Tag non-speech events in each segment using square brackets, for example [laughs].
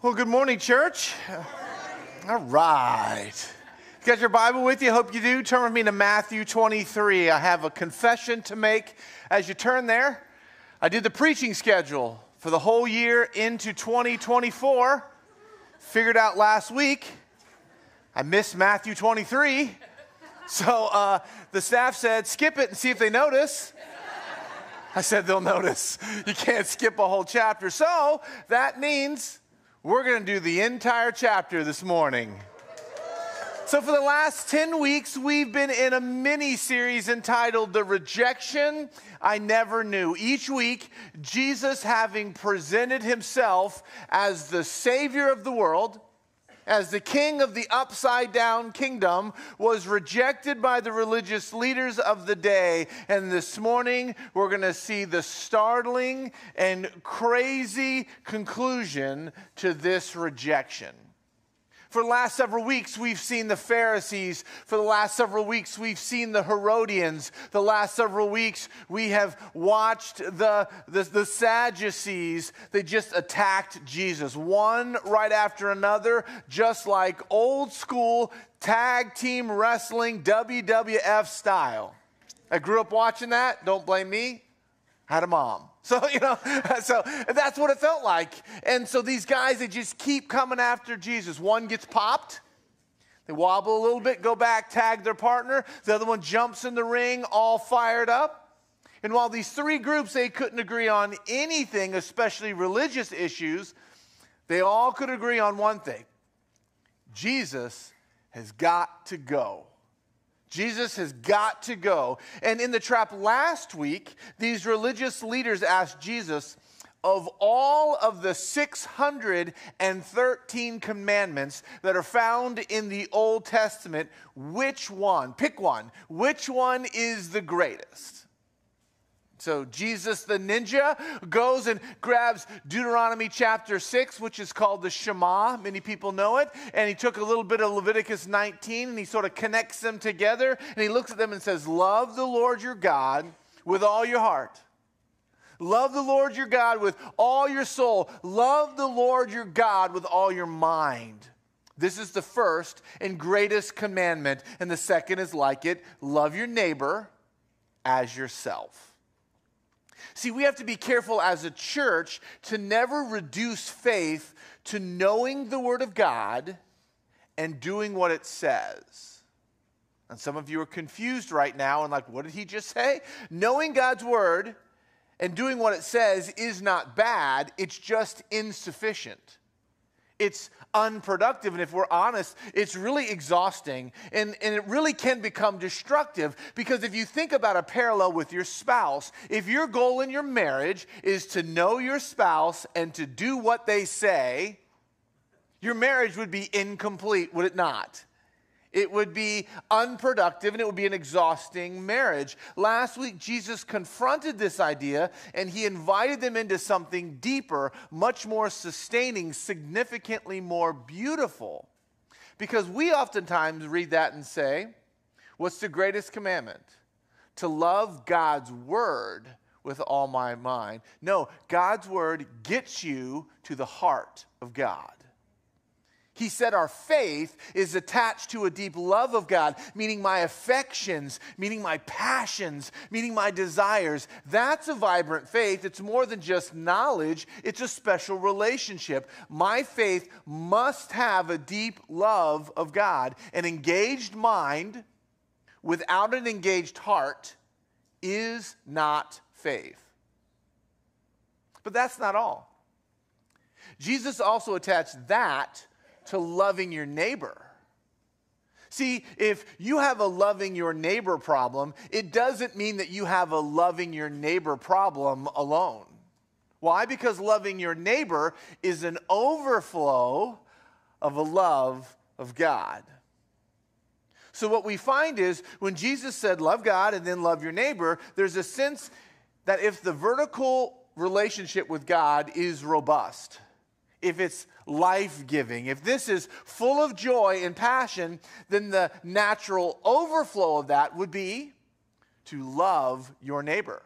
Well, good morning, church. All right. You got your Bible with you? Hope you do. Turn with me to Matthew 23. I have a confession to make as you turn there. I did the preaching schedule for the whole year into 2024. Figured out last week I missed Matthew 23. So uh, the staff said, skip it and see if they notice. I said, they'll notice. You can't skip a whole chapter. So that means we're going to do the entire chapter this morning. So, for the last 10 weeks, we've been in a mini series entitled The Rejection I Never Knew. Each week, Jesus having presented himself as the Savior of the world, as the king of the upside down kingdom, was rejected by the religious leaders of the day. And this morning, we're going to see the startling and crazy conclusion to this rejection. For the last several weeks, we've seen the Pharisees. For the last several weeks, we've seen the Herodians. The last several weeks, we have watched the, the, the, Sadducees. They just attacked Jesus, one right after another, just like old school tag team wrestling, WWF style. I grew up watching that. Don't blame me. had a mom. So, [laughs] you know, so that's what it felt like. And so these guys, they just keep coming after Jesus. One gets popped. They wobble a little bit, go back, tag their partner. The other one jumps in the ring, all fired up. And while these three groups, they couldn't agree on anything, especially religious issues, they all could agree on one thing Jesus has got to go. Jesus has got to go. And in the trap last week, these religious leaders asked Jesus, of all of the 613 commandments that are found in the Old Testament, which one, pick one, which one is the greatest? So Jesus the ninja goes and grabs Deuteronomy chapter 6, which is called the Shema. Many people know it. And he took a little bit of Leviticus 19 and he sort of connects them together. And he looks at them and says, Love the Lord your God with all your heart. Love the Lord your God with all your soul. Love the Lord your God with all your mind. This is the first and greatest commandment. And the second is like it love your neighbor as yourself. See, we have to be careful as a church to never reduce faith to knowing the Word of God and doing what it says. And some of you are confused right now and like, what did he just say? Knowing God's Word and doing what it says is not bad, it's just insufficient. It's unproductive. And if we're honest, it's really exhausting and, and it really can become destructive because if you think about a parallel with your spouse, if your goal in your marriage is to know your spouse and to do what they say, your marriage would be incomplete, would it not? It would be unproductive and it would be an exhausting marriage. Last week, Jesus confronted this idea and he invited them into something deeper, much more sustaining, significantly more beautiful. Because we oftentimes read that and say, What's the greatest commandment? To love God's word with all my mind. No, God's word gets you to the heart of God. He said our faith is attached to a deep love of God, meaning my affections, meaning my passions, meaning my desires. That's a vibrant faith. It's more than just knowledge, it's a special relationship. My faith must have a deep love of God. An engaged mind without an engaged heart is not faith. But that's not all. Jesus also attached that to loving your neighbor. See, if you have a loving your neighbor problem, it doesn't mean that you have a loving your neighbor problem alone. Why? Because loving your neighbor is an overflow of a love of God. So, what we find is when Jesus said, Love God and then love your neighbor, there's a sense that if the vertical relationship with God is robust, if it's life giving, if this is full of joy and passion, then the natural overflow of that would be to love your neighbor.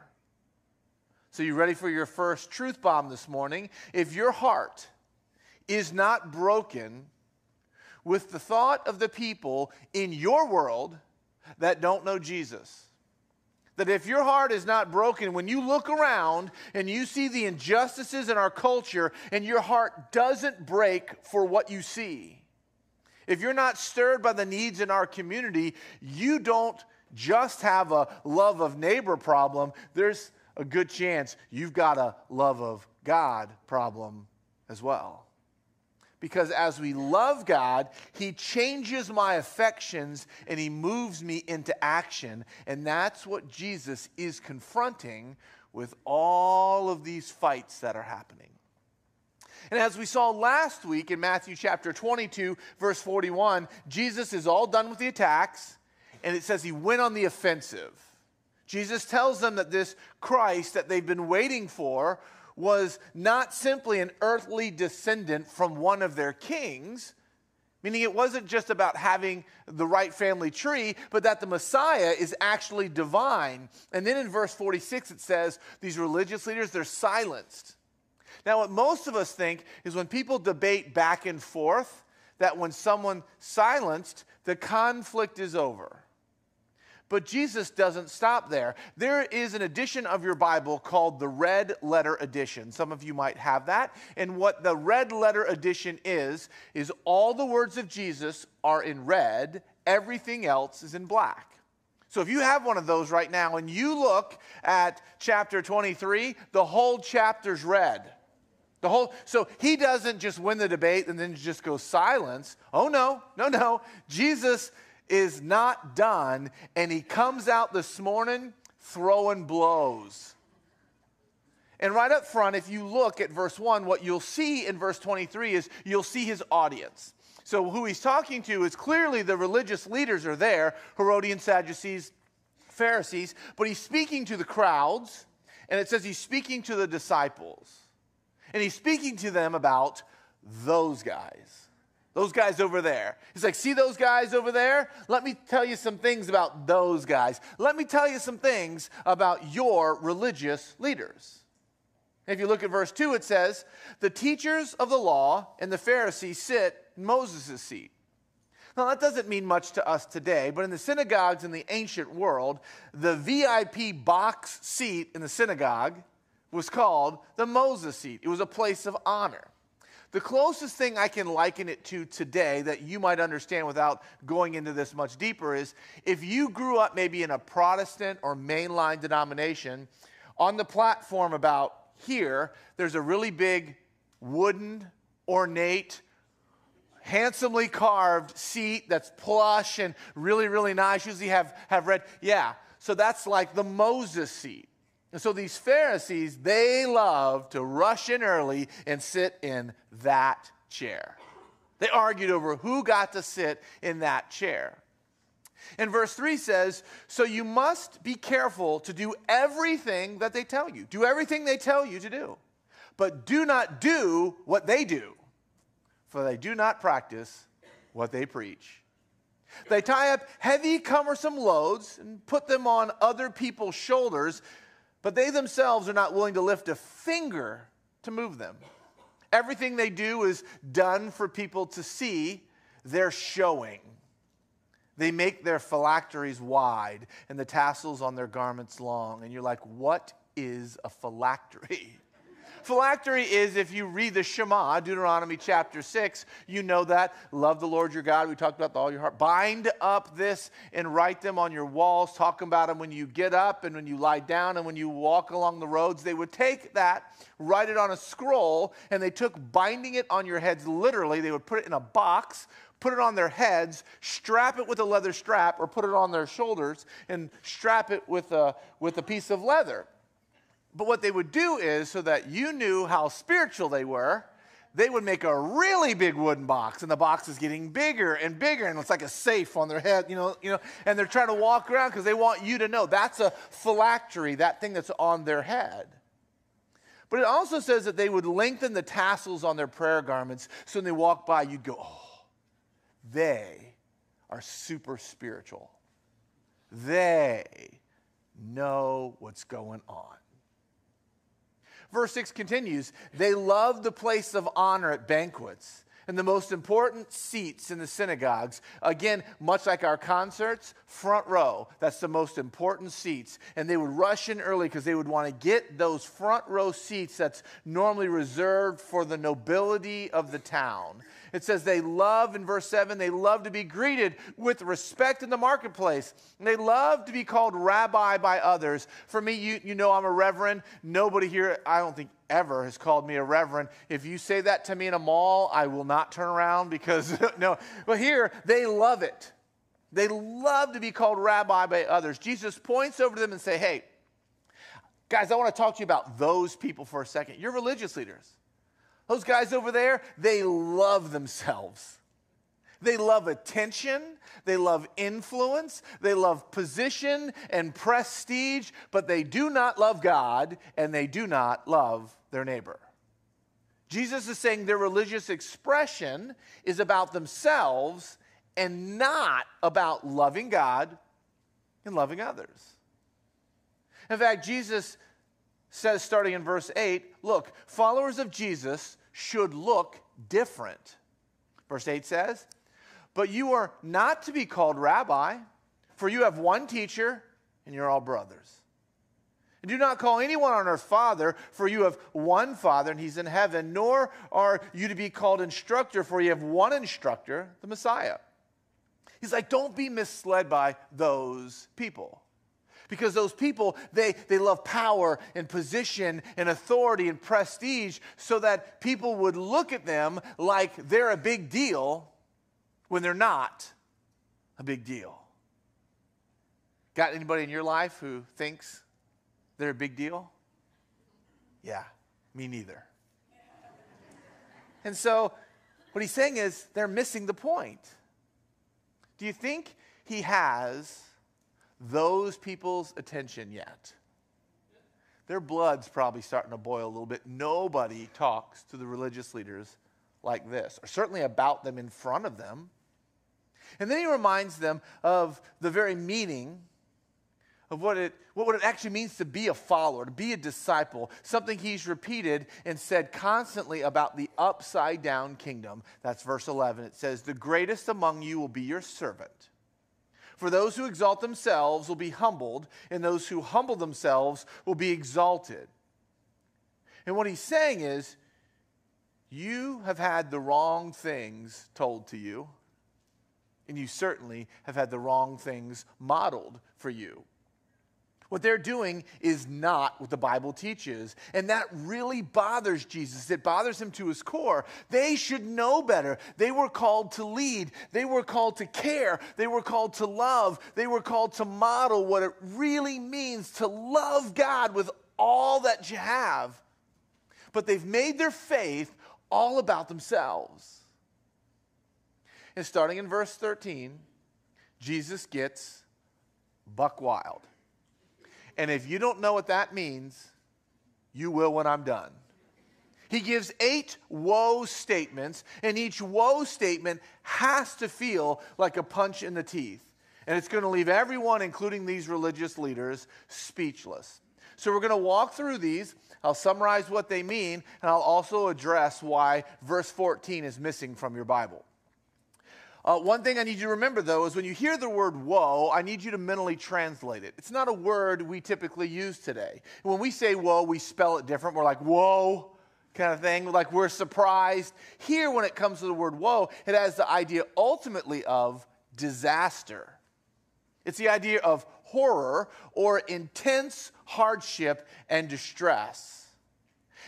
So, you ready for your first truth bomb this morning? If your heart is not broken with the thought of the people in your world that don't know Jesus. That if your heart is not broken, when you look around and you see the injustices in our culture and your heart doesn't break for what you see, if you're not stirred by the needs in our community, you don't just have a love of neighbor problem. There's a good chance you've got a love of God problem as well because as we love God, He changes my affections and He moves me into action. And that's what Jesus is confronting with all of these fights that are happening. And as we saw last week in Matthew chapter 22, verse 41, Jesus is all done with the attacks, and it says he went on the offensive. Jesus tells them that this Christ that they've been waiting for was not simply an earthly descendant from one of their kings, meaning it wasn't just about having the right family tree, but that the Messiah is actually divine. And then in verse 46, it says, These religious leaders, they're silenced. Now, what most of us think is when people debate back and forth, that when someone silenced, the conflict is over. But Jesus doesn't stop there. There is an edition of your Bible called the Red Letter Edition. Some of you might have that. And what the Red Letter Edition is, is all the words of Jesus are in red, everything else is in black. So if you have one of those right now and you look at chapter 23, the whole chapter's red. The whole so he doesn't just win the debate and then just go silence. Oh no, no, no. Jesus is not done, and he comes out this morning throwing blows. And right up front, if you look at verse 1, what you'll see in verse 23 is you'll see his audience. So, who he's talking to is clearly the religious leaders are there Herodians, Sadducees, Pharisees, but he's speaking to the crowds, and it says he's speaking to the disciples. And he's speaking to them about those guys. Those guys over there. He's like, see those guys over there? Let me tell you some things about those guys. Let me tell you some things about your religious leaders. If you look at verse 2, it says, The teachers of the law and the Pharisees sit in Moses' seat. Now, that doesn't mean much to us today, but in the synagogues in the ancient world, the VIP box seat in the synagogue was called the Moses seat. It was a place of honor. The closest thing I can liken it to today that you might understand without going into this much deeper is if you grew up maybe in a Protestant or mainline denomination, on the platform about here, there's a really big wooden, ornate, handsomely carved seat that's plush and really, really nice. Usually have, have red. Yeah, so that's like the Moses seat. And so these Pharisees, they love to rush in early and sit in that chair. They argued over who got to sit in that chair. And verse 3 says, So you must be careful to do everything that they tell you. Do everything they tell you to do. But do not do what they do, for they do not practice what they preach. They tie up heavy, cumbersome loads and put them on other people's shoulders, but they themselves are not willing to lift a finger to move them. Everything they do is done for people to see. They're showing. They make their phylacteries wide and the tassels on their garments long. And you're like, what is a phylactery? [laughs] Phylactery is, if you read the Shema, Deuteronomy chapter 6, you know that. Love the Lord your God. We talked about all your heart. Bind up this and write them on your walls. Talk about them when you get up and when you lie down and when you walk along the roads. They would take that, write it on a scroll, and they took binding it on your heads literally. They would put it in a box, put it on their heads, strap it with a leather strap, or put it on their shoulders and strap it with a, with a piece of leather. But what they would do is, so that you knew how spiritual they were, they would make a really big wooden box, and the box is getting bigger and bigger, and it's like a safe on their head, you know, you know, and they're trying to walk around because they want you to know that's a phylactery, that thing that's on their head. But it also says that they would lengthen the tassels on their prayer garments, so when they walk by, you'd go, oh, they are super spiritual. They know what's going on. Verse 6 continues they loved the place of honor at banquets and the most important seats in the synagogues. Again, much like our concerts, front row. That's the most important seats. And they would rush in early because they would want to get those front row seats that's normally reserved for the nobility of the town. It says they love, in verse 7, they love to be greeted with respect in the marketplace. And they love to be called rabbi by others. For me, you, you know I'm a reverend. Nobody here, I don't think ever has called me a reverend. If you say that to me in a mall, I will not turn around because, [laughs] no. But here, they love it. They love to be called rabbi by others. Jesus points over to them and say, hey, guys, I want to talk to you about those people for a second. You're religious leaders. Those guys over there, they love themselves. They love attention, they love influence, they love position and prestige, but they do not love God and they do not love their neighbor. Jesus is saying their religious expression is about themselves and not about loving God and loving others. In fact, Jesus says, starting in verse 8, look, followers of Jesus should look different. Verse 8 says, But you are not to be called rabbi, for you have one teacher, and you're all brothers. And do not call anyone on earth father, for you have one father, and he's in heaven, nor are you to be called instructor, for you have one instructor, the Messiah. He's like, don't be misled by those people because those people they, they love power and position and authority and prestige so that people would look at them like they're a big deal when they're not a big deal. Got anybody in your life who thinks they're a big deal? Yeah me neither. And so what he's saying is they're missing the point. Do you think he has those people's attention yet. Their blood's probably starting to boil a little bit. Nobody talks to the religious leaders like this, or certainly about them in front of them. And then he reminds them of the very meaning of what it, what it actually means to be a follower, to be a disciple, something he's repeated and said constantly about the upside down kingdom. That's verse 11. It says, The greatest among you will be your servant. For those who exalt themselves will be humbled, and those who humble themselves will be exalted. And what he's saying is, you have had the wrong things told to you, and you certainly have had the wrong things modeled for you. What they're doing is not what the Bible teaches. And that really bothers Jesus. It bothers him to his core. They should know better. They were called to lead, they were called to care, they were called to love, they were called to model what it really means to love God with all that you have. But they've made their faith all about themselves. And starting in verse 13, Jesus gets buck wild. And if you don't know what that means, you will when I'm done. He gives eight woe statements, and each woe statement has to feel like a punch in the teeth. And it's going to leave everyone, including these religious leaders, speechless. So we're going to walk through these. I'll summarize what they mean, and I'll also address why verse 14 is missing from your Bible. Uh, one thing I need you to remember, though, is when you hear the word woe, I need you to mentally translate it. It's not a word we typically use today. When we say woe, we spell it different. We're like, whoa, kind of thing, like we're surprised. Here, when it comes to the word woe, it has the idea ultimately of disaster. It's the idea of horror or intense hardship and distress.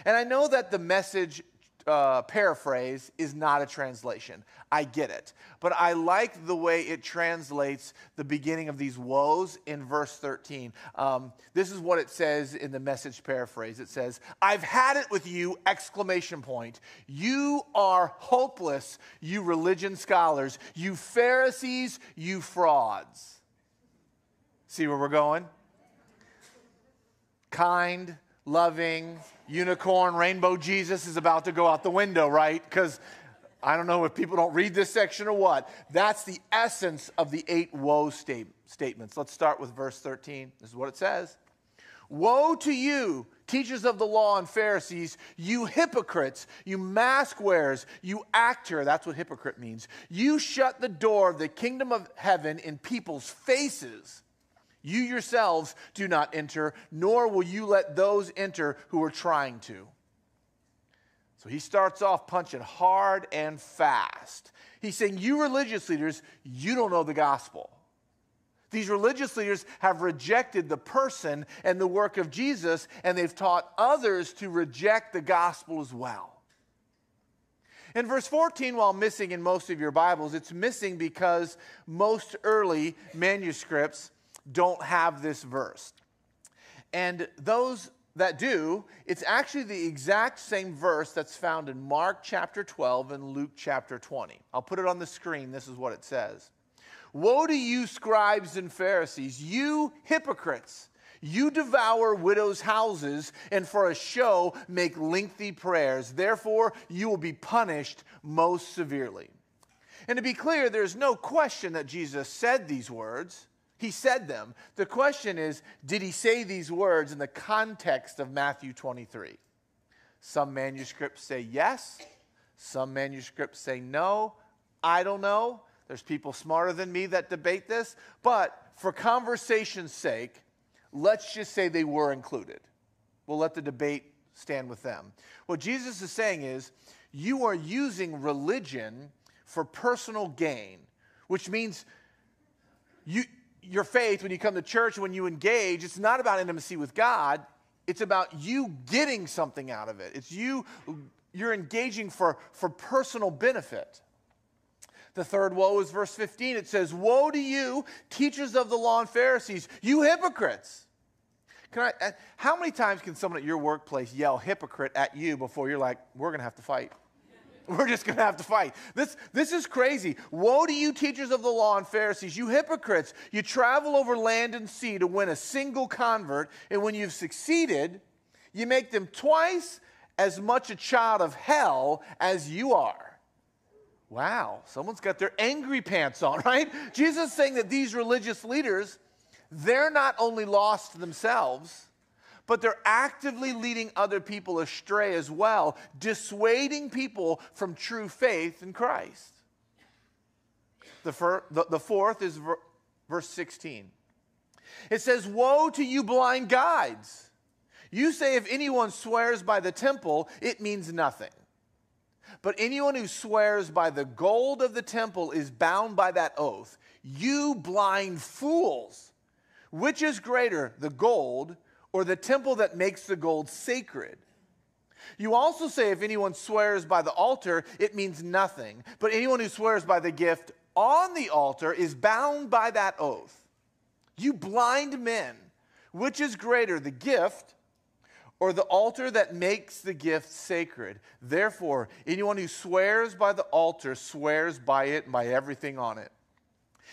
And I know that the message uh, paraphrase is not a translation. I get it. But I like the way it translates the beginning of these woes in verse 13. Um, this is what it says in the message paraphrase it says, I've had it with you, exclamation point. You are hopeless, you religion scholars, you Pharisees, you frauds. See where we're going? Kind, loving, unicorn, rainbow Jesus is about to go out the window, right? Because I don't know if people don't read this section or what. That's the essence of the eight woe state- statements. Let's start with verse 13. This is what it says Woe to you, teachers of the law and Pharisees, you hypocrites, you mask wearers, you actor, that's what hypocrite means. You shut the door of the kingdom of heaven in people's faces. You yourselves do not enter, nor will you let those enter who are trying to. So he starts off punching hard and fast. He's saying, You religious leaders, you don't know the gospel. These religious leaders have rejected the person and the work of Jesus, and they've taught others to reject the gospel as well. In verse 14, while missing in most of your Bibles, it's missing because most early manuscripts don't have this verse. And those that do, it's actually the exact same verse that's found in Mark chapter 12 and Luke chapter 20. I'll put it on the screen. This is what it says. Woe to you, scribes and Pharisees, you hypocrites! You devour widows' houses and for a show make lengthy prayers. Therefore, you will be punished most severely. And to be clear, there's no question that Jesus said these words. He said them. The question is, did he say these words in the context of Matthew 23? Some manuscripts say yes, some manuscripts say no. I don't know. There's people smarter than me that debate this, but for conversation's sake, let's just say they were included. We'll let the debate stand with them. What Jesus is saying is, you are using religion for personal gain, which means you, your faith, when you come to church, when you engage, it's not about intimacy with God, it's about you getting something out of it. It's you, you're engaging for, for personal benefit. The third woe is verse 15. It says, Woe to you, teachers of the law and Pharisees, you hypocrites. Can I, uh, how many times can someone at your workplace yell hypocrite at you before you're like, we're going to have to fight? [laughs] We're just going to have to fight. This, this is crazy. Woe to you, teachers of the law and Pharisees, you hypocrites. You travel over land and sea to win a single convert, and when you've succeeded, you make them twice as much a child of hell as you are. Wow, someone's got their angry pants on, [laughs] right? Jesus is saying that these religious leaders, they're not only lost themselves, but they're actively leading other people astray as well, dissuading people from true faith in Christ. The, fir- the, the fourth is ver- verse 16. It says, Woe to you, blind guides! You say, if anyone swears by the temple, it means nothing. But anyone who swears by the gold of the temple is bound by that oath. You blind fools! Which is greater, the gold or the temple that makes the gold sacred? You also say if anyone swears by the altar, it means nothing. But anyone who swears by the gift on the altar is bound by that oath. You blind men, which is greater, the gift or the altar that makes the gift sacred. Therefore, anyone who swears by the altar swears by it and by everything on it.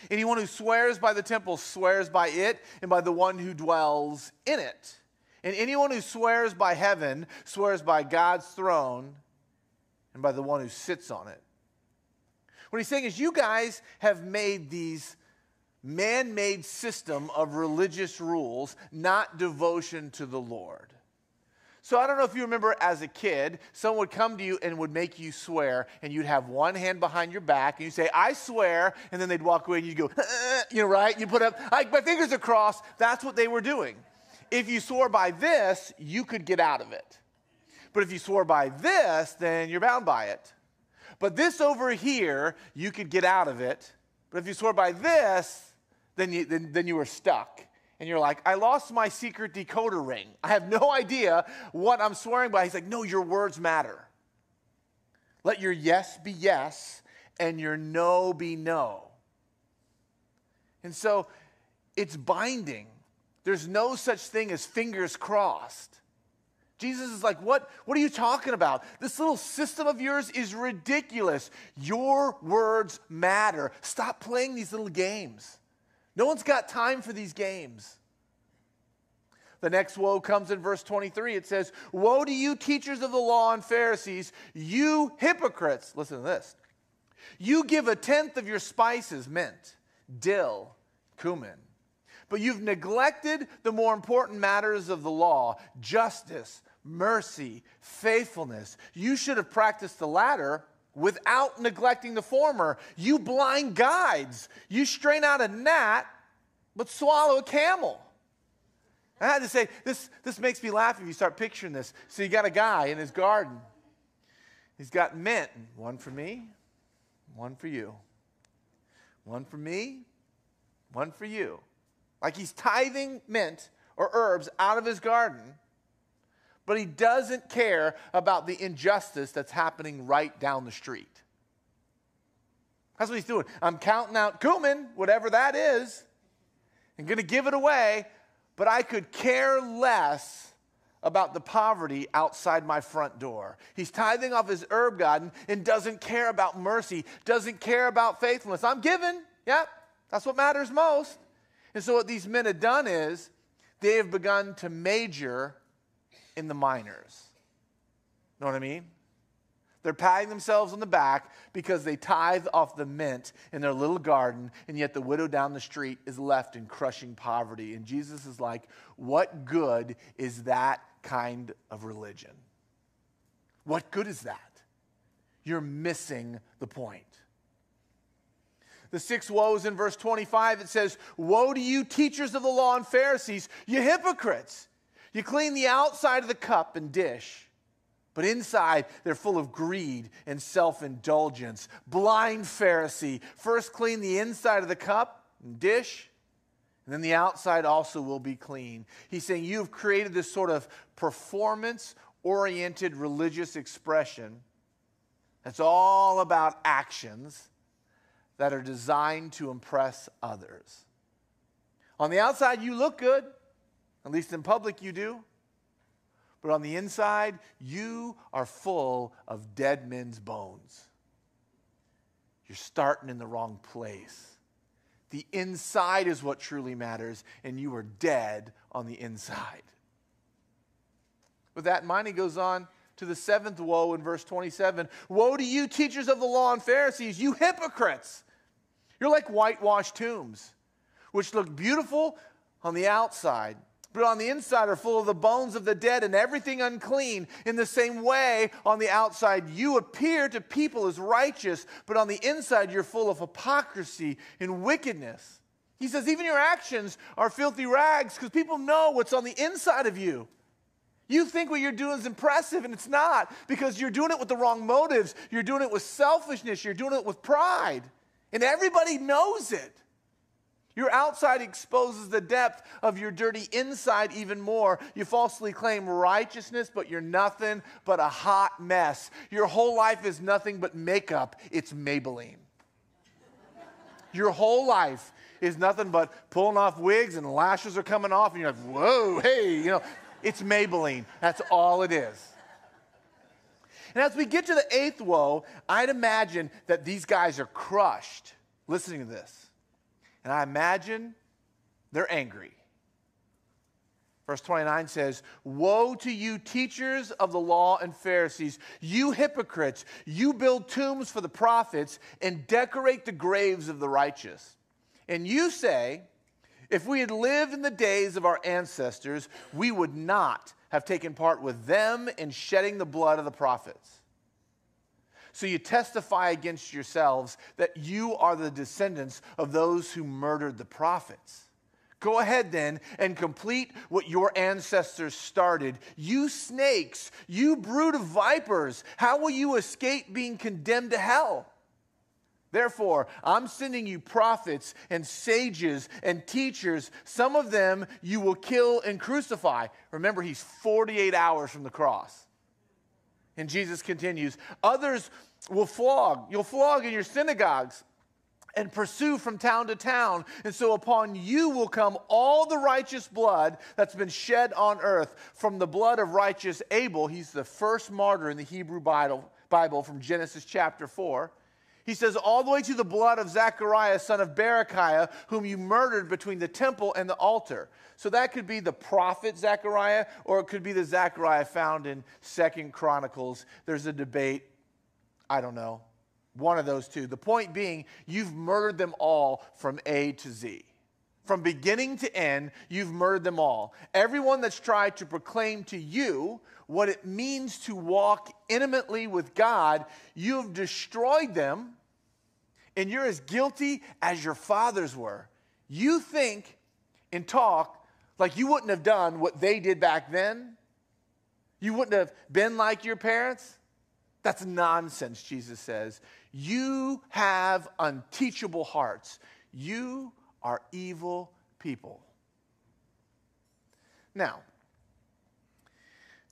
Anyone who swears by the temple swears by it and by the one who dwells in it. And anyone who swears by heaven swears by God's throne and by the one who sits on it. What he's saying is, you guys have made these man made system of religious rules, not devotion to the Lord. So I don't know if you remember as a kid, someone would come to you and would make you swear, and you'd have one hand behind your back, and you'd say, I swear, and then they'd walk away and you'd go, uh, you know, right? You put up, like, my fingers across. That's what they were doing. If you swore by this, you could get out of it. But if you swore by this, then you're bound by it. But this over here, you could get out of it. But if you swore by this, then you, then, then you were stuck and you're like, I lost my secret decoder ring. I have no [laughs] idea what I'm swearing by. He's like, No, your words matter. Let your yes be yes and your no be no. And so it's binding. There's no such thing as fingers crossed. Jesus is like, what, what are you talking about? This little system of yours is ridiculous. Your words matter. Stop playing these little games. No one's got time for these games. The next woe comes in verse 23. It says, Woe to you, teachers of the law and Pharisees, you hypocrites. Listen to this. You give a tenth of your spices, mint, dill, cumin, but you've neglected the more important matters of the law justice, mercy, faithfulness. You should have practiced the latter without neglecting the former. You blind guides, you strain out a gnat, but swallow a camel. I had to say, this, this makes me laugh if you start picturing this. So you got a guy in his garden. He's got mint, one for me, one for you. One for me, one for you. Like he's tithing mint or herbs out of his garden, but he doesn't care about the injustice that's happening right down the street. That's what he's doing. I'm counting out cumin, whatever that is, and going to give it away, but I could care less about the poverty outside my front door. He's tithing off his herb garden and doesn't care about mercy, doesn't care about faithfulness. I'm giving, yep, that's what matters most. And so, what these men have done is they have begun to major in the minors. Know what I mean? They're patting themselves on the back because they tithe off the mint in their little garden, and yet the widow down the street is left in crushing poverty. And Jesus is like, What good is that kind of religion? What good is that? You're missing the point. The six woes in verse 25, it says, Woe to you, teachers of the law and Pharisees, you hypocrites! You clean the outside of the cup and dish but inside, they're full of greed and self indulgence. Blind Pharisee. First, clean the inside of the cup and dish, and then the outside also will be clean. He's saying you've created this sort of performance oriented religious expression that's all about actions that are designed to impress others. On the outside, you look good, at least in public, you do. But on the inside, you are full of dead men's bones. You're starting in the wrong place. The inside is what truly matters, and you are dead on the inside. With that in mind, he goes on to the seventh woe in verse 27 Woe to you, teachers of the law and Pharisees, you hypocrites! You're like whitewashed tombs, which look beautiful on the outside but on the inside are full of the bones of the dead and everything unclean. In the same way, on the outside, you appear to people as righteous, but on the inside, you're full of hypocrisy and wickedness. He says, even your actions are filthy rags because people know what's on the inside of you. You think what you're doing is impressive, and it's not because you're doing it with the wrong motives. You're doing it with selfishness. You're doing it with pride. And everybody knows it. Your outside exposes the depth of your dirty inside even more. You falsely claim righteousness, but you're nothing but a hot mess. Your whole life is nothing but makeup. It's Maybelline. Your whole life is nothing but pulling off wigs and lashes are coming off, and you're like, whoa, hey, you know, it's Maybelline. That's all it is. And as we get to the eighth woe, I'd imagine that these guys are crushed listening to this. And I imagine they're angry. Verse 29 says, Woe to you, teachers of the law and Pharisees, you hypocrites! You build tombs for the prophets and decorate the graves of the righteous. And you say, If we had lived in the days of our ancestors, we would not have taken part with them in shedding the blood of the prophets. So you testify against yourselves that you are the descendants of those who murdered the prophets. Go ahead then and complete what your ancestors started. You snakes, you brood of vipers, how will you escape being condemned to hell? Therefore, I'm sending you prophets and sages and teachers. Some of them you will kill and crucify. Remember, he's 48 hours from the cross. And Jesus continues Others will flog. You'll flog in your synagogues and pursue from town to town. And so upon you will come all the righteous blood that's been shed on earth. From the blood of righteous Abel, he's the first martyr in the Hebrew Bible, Bible from Genesis chapter 4. He says, all the way to the blood of Zechariah, son of Berechiah, whom you murdered between the temple and the altar. So that could be the prophet Zechariah, or it could be the Zechariah found in Second Chronicles. There's a debate. I don't know. One of those two. The point being, you've murdered them all from A to Z. From beginning to end, you've murdered them all. Everyone that's tried to proclaim to you what it means to walk intimately with God, you have destroyed them, and you're as guilty as your fathers were. You think and talk like you wouldn't have done what they did back then. You wouldn't have been like your parents. That's nonsense, Jesus says. You have unteachable hearts. You are evil people. Now,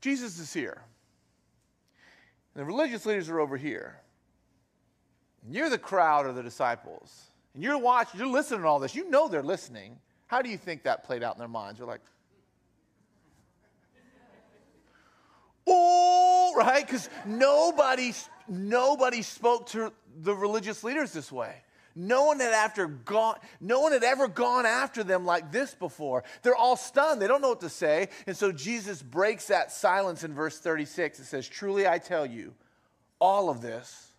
Jesus is here. And the religious leaders are over here. And you're the crowd of the disciples. And you're watching, you're listening to all this. You know they're listening. How do you think that played out in their minds? You're like, [laughs] oh, right? Because nobody, nobody spoke to the religious leaders this way. No one had after gone, no one had ever gone after them like this before. They're all stunned. They don't know what to say. And so Jesus breaks that silence in verse 36. It says, Truly I tell you, all of this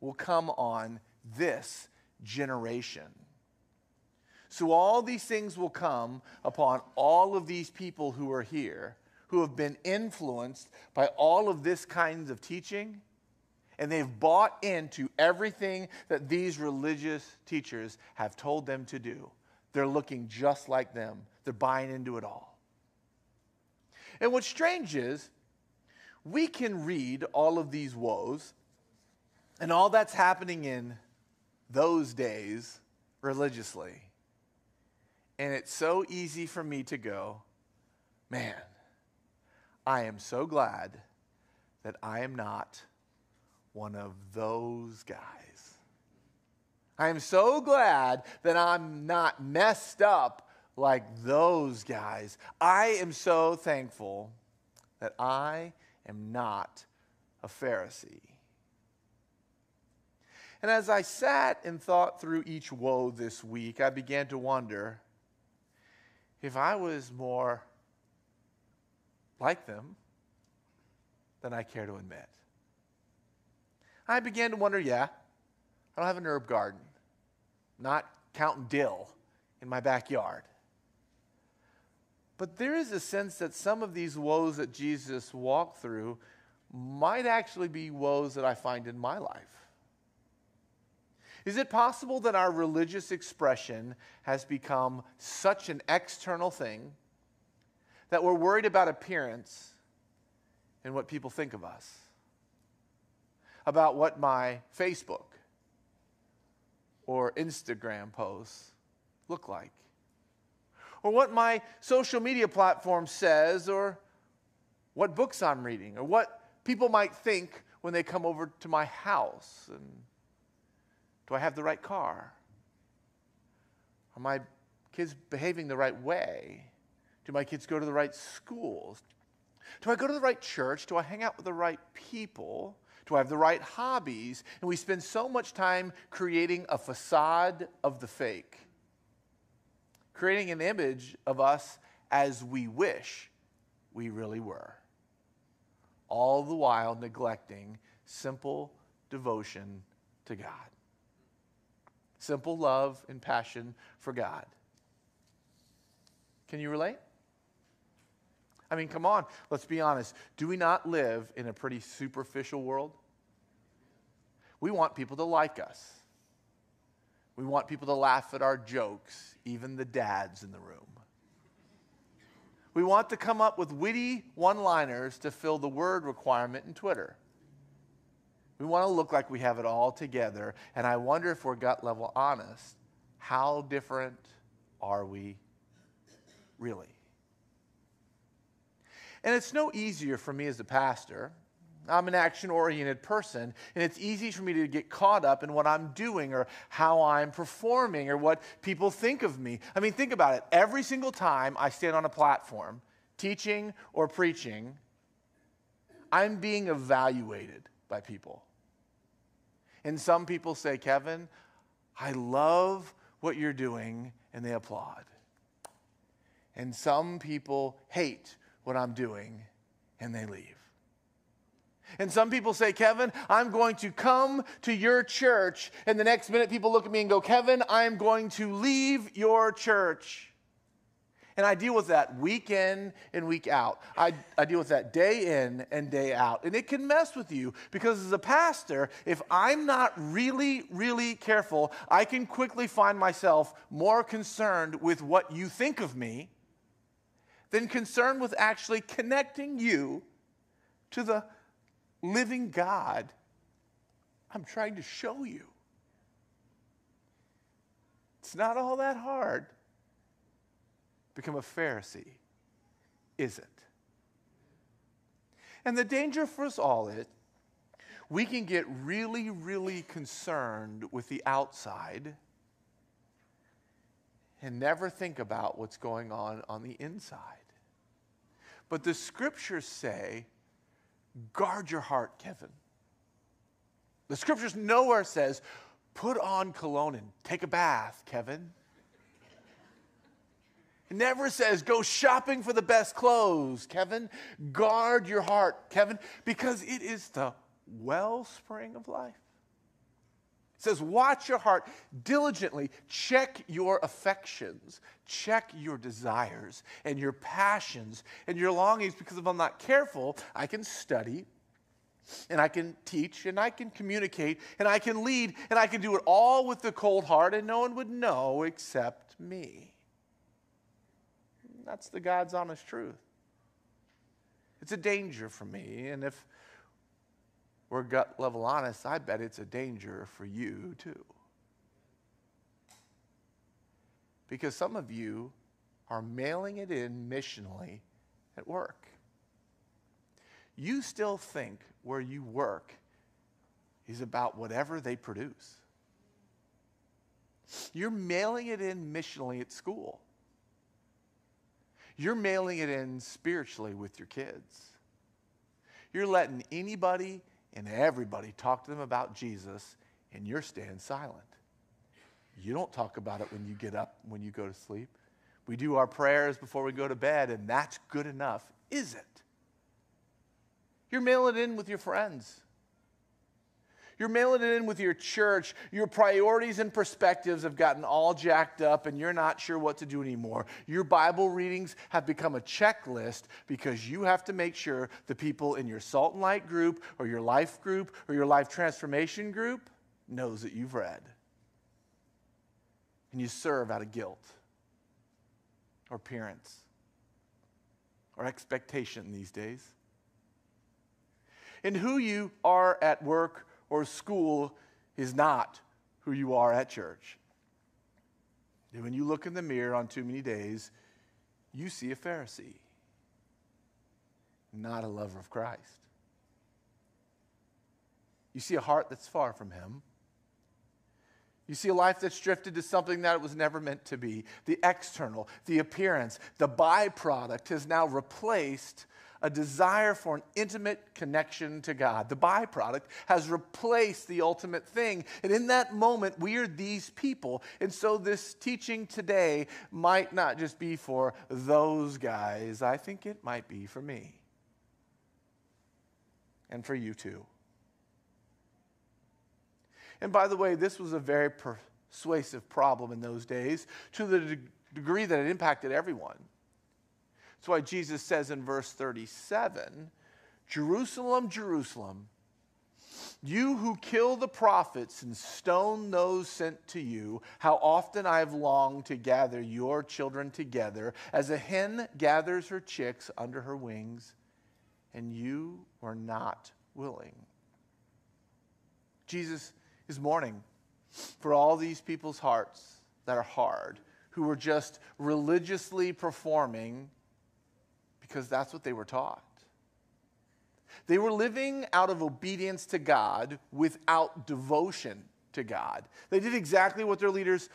will come on this generation. So all these things will come upon all of these people who are here, who have been influenced by all of this kinds of teaching and they've bought into everything that these religious teachers have told them to do. They're looking just like them, they're buying into it all. And what's strange is, we can read all of these woes and all that's happening in those days religiously. And it's so easy for me to go, man, I am so glad that I am not one of those guys. I am so glad that I'm not messed up like those guys. I am so thankful that I am not a Pharisee. And as I sat and thought through each woe this week, I began to wonder if I was more like them than I care to admit. I began to wonder yeah, I don't have an herb garden, not counting dill in my backyard. But there is a sense that some of these woes that Jesus walked through might actually be woes that I find in my life. Is it possible that our religious expression has become such an external thing that we're worried about appearance and what people think of us? About what my Facebook or Instagram posts look like, or what my social media platform says, or what books I'm reading, or what people might think when they come over to my house. And do I have the right car? Are my kids behaving the right way? Do my kids go to the right schools? Do I go to the right church? Do I hang out with the right people? Do I have the right hobbies? And we spend so much time creating a facade of the fake, creating an image of us as we wish we really were, all the while neglecting simple devotion to God, simple love and passion for God. Can you relate? I mean, come on, let's be honest. Do we not live in a pretty superficial world? We want people to like us. We want people to laugh at our jokes, even the dads in the room. We want to come up with witty one liners to fill the word requirement in Twitter. We want to look like we have it all together. And I wonder if we're gut level honest, how different are we really? And it's no easier for me as a pastor I'm an action oriented person, and it's easy for me to get caught up in what I'm doing or how I'm performing or what people think of me. I mean, think about it. Every single time I stand on a platform, teaching or preaching, I'm being evaluated by people. And some people say, Kevin, I love what you're doing, and they applaud. And some people hate what I'm doing, and they leave. And some people say, Kevin, I'm going to come to your church. And the next minute, people look at me and go, Kevin, I'm going to leave your church. And I deal with that week in and week out. I, I deal with that day in and day out. And it can mess with you because as a pastor, if I'm not really, really careful, I can quickly find myself more concerned with what you think of me than concerned with actually connecting you to the living God I'm trying to show you. It's not all that hard. Become a Pharisee, is it? And the danger for us all is we can get really, really concerned with the outside and never think about what's going on on the inside. But the scriptures say, guard your heart, Kevin. The scriptures nowhere says, put on cologne and take a bath, Kevin. It never says, go shopping for the best clothes, Kevin. Guard your heart, Kevin, because it is the wellspring of life. It says, watch your heart diligently, check your affections, check your desires and your passions and your longings, because if I'm not careful, I can study and I can teach and I can communicate and I can lead and I can do it all with the cold heart and no one would know except me. That's the God's honest truth. It's a danger for me, and if we're gut level honest, I bet it's a danger for you too. Because some of you are mailing it in missionally at work you still think where you work is about whatever they produce. You're mailing it in missionally at school. You're mailing it in spiritually with your kids. You're letting anybody and everybody talk to them about Jesus, and you're staying silent. You don't talk about it when you get up, when you go to sleep. We do our prayers before we go to bed, and that's good enough, is it? You're mailing in with your friends. You're mailing it in with your church. Your priorities and perspectives have gotten all jacked up and you're not sure what to do anymore. Your Bible readings have become a checklist because you have to make sure the people in your salt and light group or your life group or your life transformation group knows that you've read. And you serve out of guilt or appearance or expectation these days. And who you are at work or school is not who you are at church. And when you look in the mirror on too many days, you see a Pharisee, not a lover of Christ. You see a heart that's far from Him. You see a life that's drifted to something that it was never meant to be. The external, the appearance, the byproduct has now replaced a desire for an intimate connection to God. The byproduct has replaced the ultimate thing. And in that moment, we are these people. And so this teaching today might not just be for those guys, I think it might be for me and for you too. And by the way, this was a very persuasive problem in those days to the de- degree that it impacted everyone. That's why Jesus says in verse 37 Jerusalem, Jerusalem, you who kill the prophets and stone those sent to you, how often I have longed to gather your children together, as a hen gathers her chicks under her wings, and you were not willing. Jesus is mourning for all these people's hearts that are hard, who were just religiously performing because that's what they were taught. They were living out of obedience to God without devotion to God. They did exactly what their leaders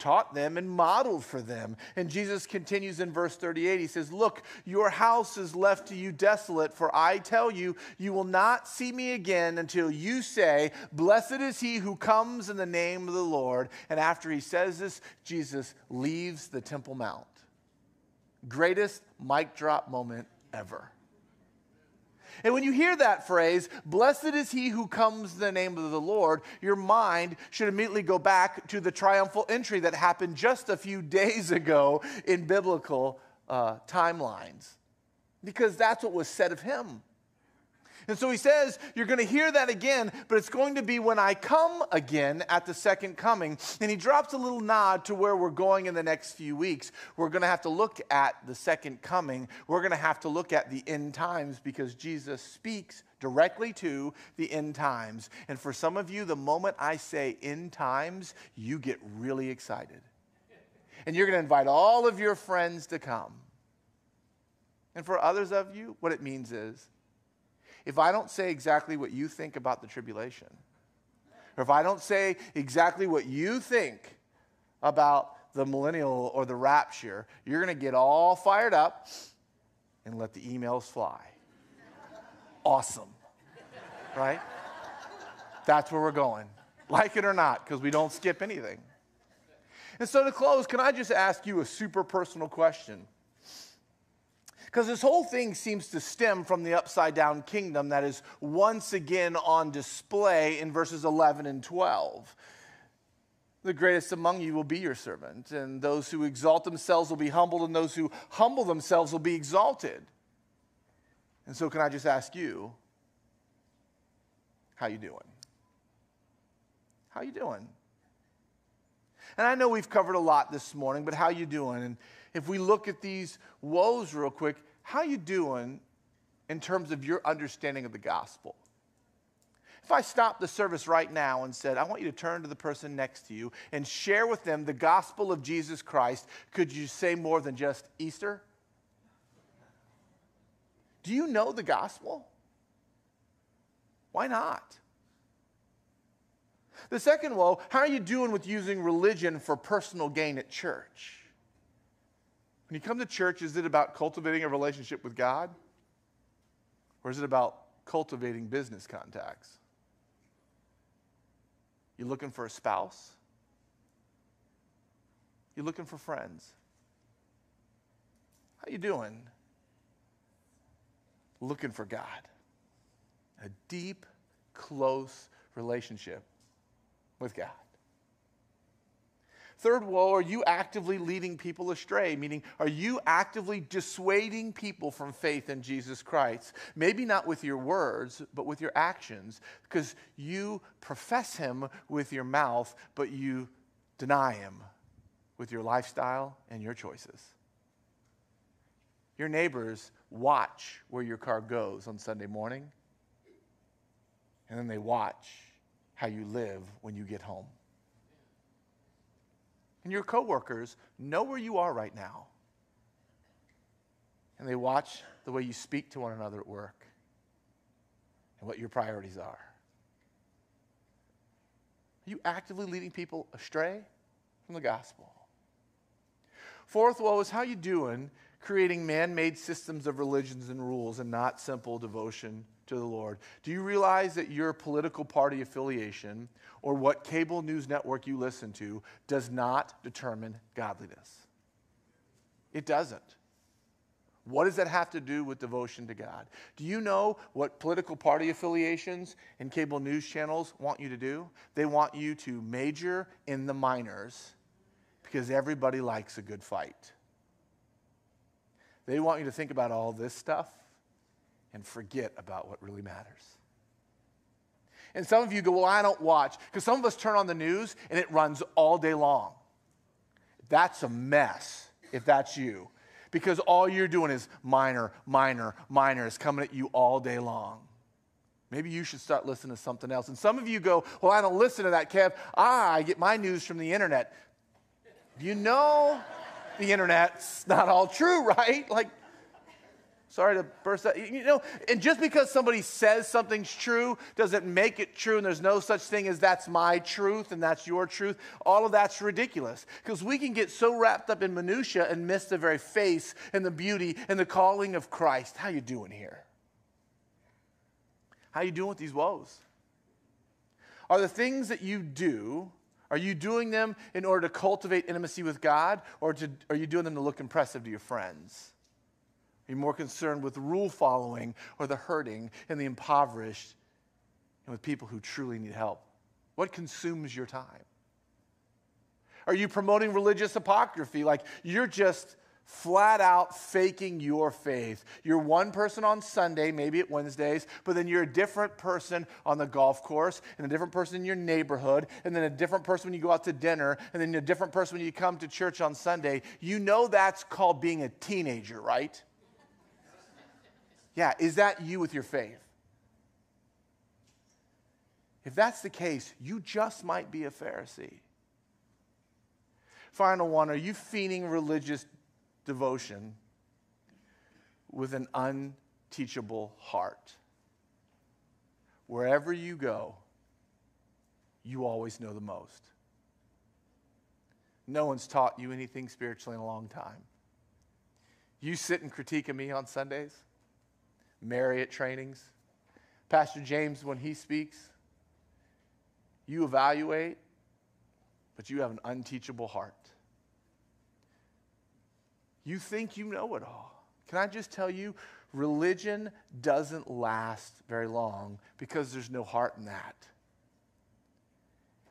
taught them and modeled for them. And Jesus continues in verse 38. He says, Look, your house is left to you desolate, for I tell you, you will not see me again until you say, Blessed is he who comes in the name of the Lord. And after he says this, Jesus leaves the Temple Mount. Greatest mic drop moment ever. And when you hear that phrase, blessed is he who comes in the name of the Lord, your mind should immediately go back to the triumphal entry that happened just a few [laughs] days ago in biblical uh, timelines. Because that's what was said of him. And so he says, You're going to hear that again, but it's going to be when I come again at the second coming. And he drops a little nod to where we're going in the next few weeks. We're going to have to look at the second coming. We're going to have to look at the end times because Jesus speaks directly to the end times. And for some of you, the moment I say end times, you get really excited. And you're going to invite all of your friends to come. And for others of you, what it means is if I don't say exactly what you think about the tribulation, or if I don't say exactly what you think about the millennial or the rapture, you're going to get all fired up and let the emails fly. Awesome. Right? That's where we're going. Like it or not, because we don't skip anything. And so to close, can I just ask you a super personal question? Because this whole thing seems to stem from the upside down kingdom that is once again on display in verses 11 and 12. The greatest among you will be your servant, and those who exalt themselves will be humbled, and those who humble themselves will be exalted. And so, can I just ask you, how you doing? How you doing? And I know we've covered a lot this morning, but how you doing? And if we look at these woes real quick, how you doing in terms of your understanding of the gospel? If I stopped the service right now and said, I want you to turn to the person next to you and share with them the gospel of Jesus Christ, could you say more than just Easter? Do you know the gospel? Why not? The second woe, how are you doing with using religion for personal gain at church? When you come to church, is it about cultivating a relationship with God? Or is it about cultivating business contacts? You looking for a spouse? You looking for friends? How you doing? Looking for God. A deep, close relationship with God. Third woe, are you actively leading people astray? Meaning, are you actively dissuading people from faith in Jesus Christ? Maybe not with your words, but with your actions, because you profess Him with your mouth, but you deny Him with your lifestyle and your choices. Your neighbors watch where your car goes on Sunday morning, and then they watch how you live when you get home. And your coworkers know where you are right now. And they watch the way you speak to one another at work and what your priorities are. Are you actively leading people astray from the gospel? Fourth woe is how you doing creating man-made systems of religions and rules and not simple devotion to the Lord. Do you realize that your political party affiliation or what cable news network you listen to does not determine godliness? It doesn't. What does that have to do with devotion to God? Do you know what political party affiliations and cable news channels want you to do? They want you to major in the minors because everybody likes a good fight. They want you to think about all this stuff and forget about what really matters. And some of you go, Well, I don't watch. Because some of us turn on the news and it runs all day long. That's a mess if that's you. Because all you're doing is minor, minor, minor is coming at you all day long. Maybe you should start listening to something else. And some of you go, Well, I don't listen to that, Kev. I get my news from the internet. You know the internet's not all true, [laughs] right? Like, Sorry to burst out. You know, and just because somebody says something's true doesn't make it true, and there's no such thing as that's my truth and that's your truth. All of that's ridiculous because we can get so wrapped up in minutia and miss the very face and the beauty and the calling of Christ. How you doing here? How you doing with these woes? Are the things that you do are you doing them in order to cultivate intimacy with God, or to, are you doing them to look impressive to your friends? Are you more concerned with rule following or the hurting and the impoverished and with people who truly need help? What consumes your time? Are you promoting religious hypocrisy? Like you're just flat out faking your faith. You're one person on Sunday, maybe at Wednesdays, but then you're a different person on the golf course, and a different person in your neighborhood, and then a different person when you go out to dinner, and then a different person when you come to church on Sunday. You know that's called being a teenager, right? Yeah, is that you with your faith? If that's the case, you just might be a Pharisee. Final one, are you feeding religious devotion with an unteachable heart. Wherever you go, you always know the most. No one's taught you anything spiritually in a long time. You sit and critique of me on Sundays, Mary at trainings, Pastor James when he speaks. You evaluate, but you have an unteachable heart. You think you know it all. Can I just tell you, religion doesn't last very long because there's no heart in that.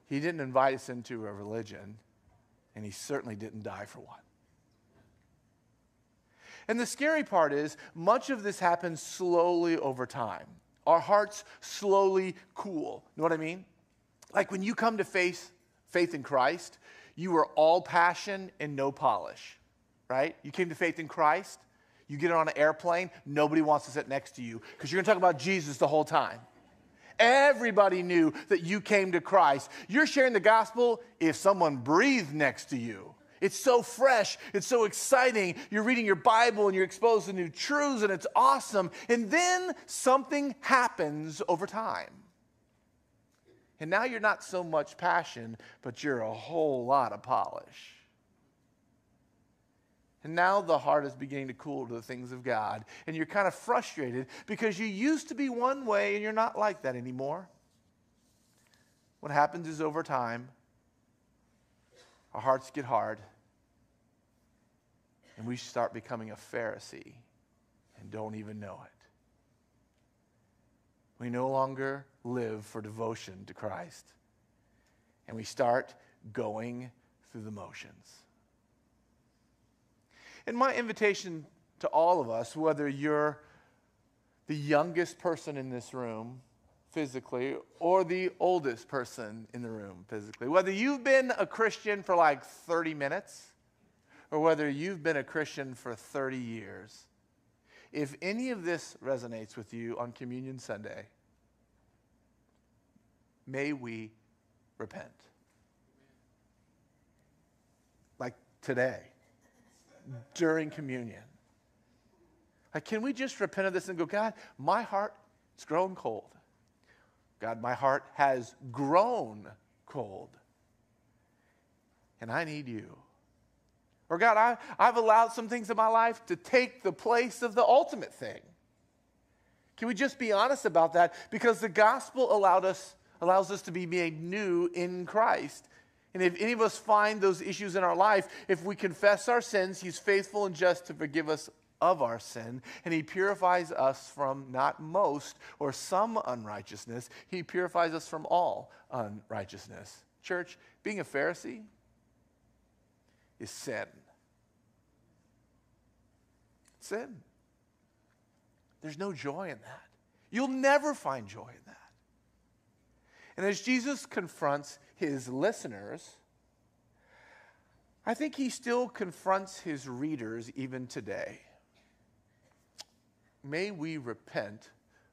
He didn't invite us into a religion, and he certainly didn't die for one. And the scary part is, much of this happens slowly over time. Our hearts slowly cool. You Know what I mean? Like when you come to faith, faith in Christ, you are all passion and no polish right? You came to faith in Christ. You get on an airplane, nobody wants to sit next to you because you're going to talk about Jesus the whole time. Everybody knew that you came to Christ. You're sharing the gospel if someone breathed next to you. It's so fresh. It's so exciting. You're reading your Bible and you're exposed to new truths, and it's awesome. And then something happens over time. And now you're not so much passion, but you're a whole lot of polish. And now the heart is beginning to cool to the things of God. And you're kind of frustrated because you used to be one way and you're not like that anymore. What happens is over time, our hearts get hard and we start becoming a Pharisee and don't even know it. We no longer live for devotion to Christ and we start going through the motions. And my invitation to all of us, whether you're the youngest person in this room physically or the oldest person in the room physically, whether you've been a Christian for like 30 minutes or whether you've been a Christian for 30 years, if any of this resonates with you on Communion Sunday, may we repent. Like today during communion. Like, can we just repent of this and go, God, my heart has grown cold. God, my heart has grown cold. And I need you. Or, God, I, I've allowed some things in my life to take the place of the ultimate thing. Can we just be honest about that? Because the gospel allowed us, allows us to be made new in Christ. And if any of us find those issues in our life, if we confess our sins, He's faithful and just to forgive us of our sin, and He purifies us from not most or some unrighteousness. He purifies us from all unrighteousness. Church, being a Pharisee is sin. Sin. There's no joy in that. You'll never find joy in that. And as Jesus confronts his listeners, I think he still confronts his readers even today. May we repent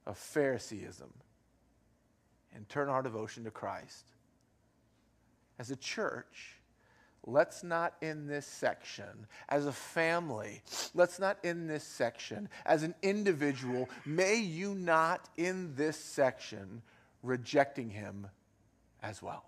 of Phariseeism and turn our devotion to Christ. As a church, let's not in this section, as a family, let's not in this section, as an individual, may you not in this section rejecting him as well.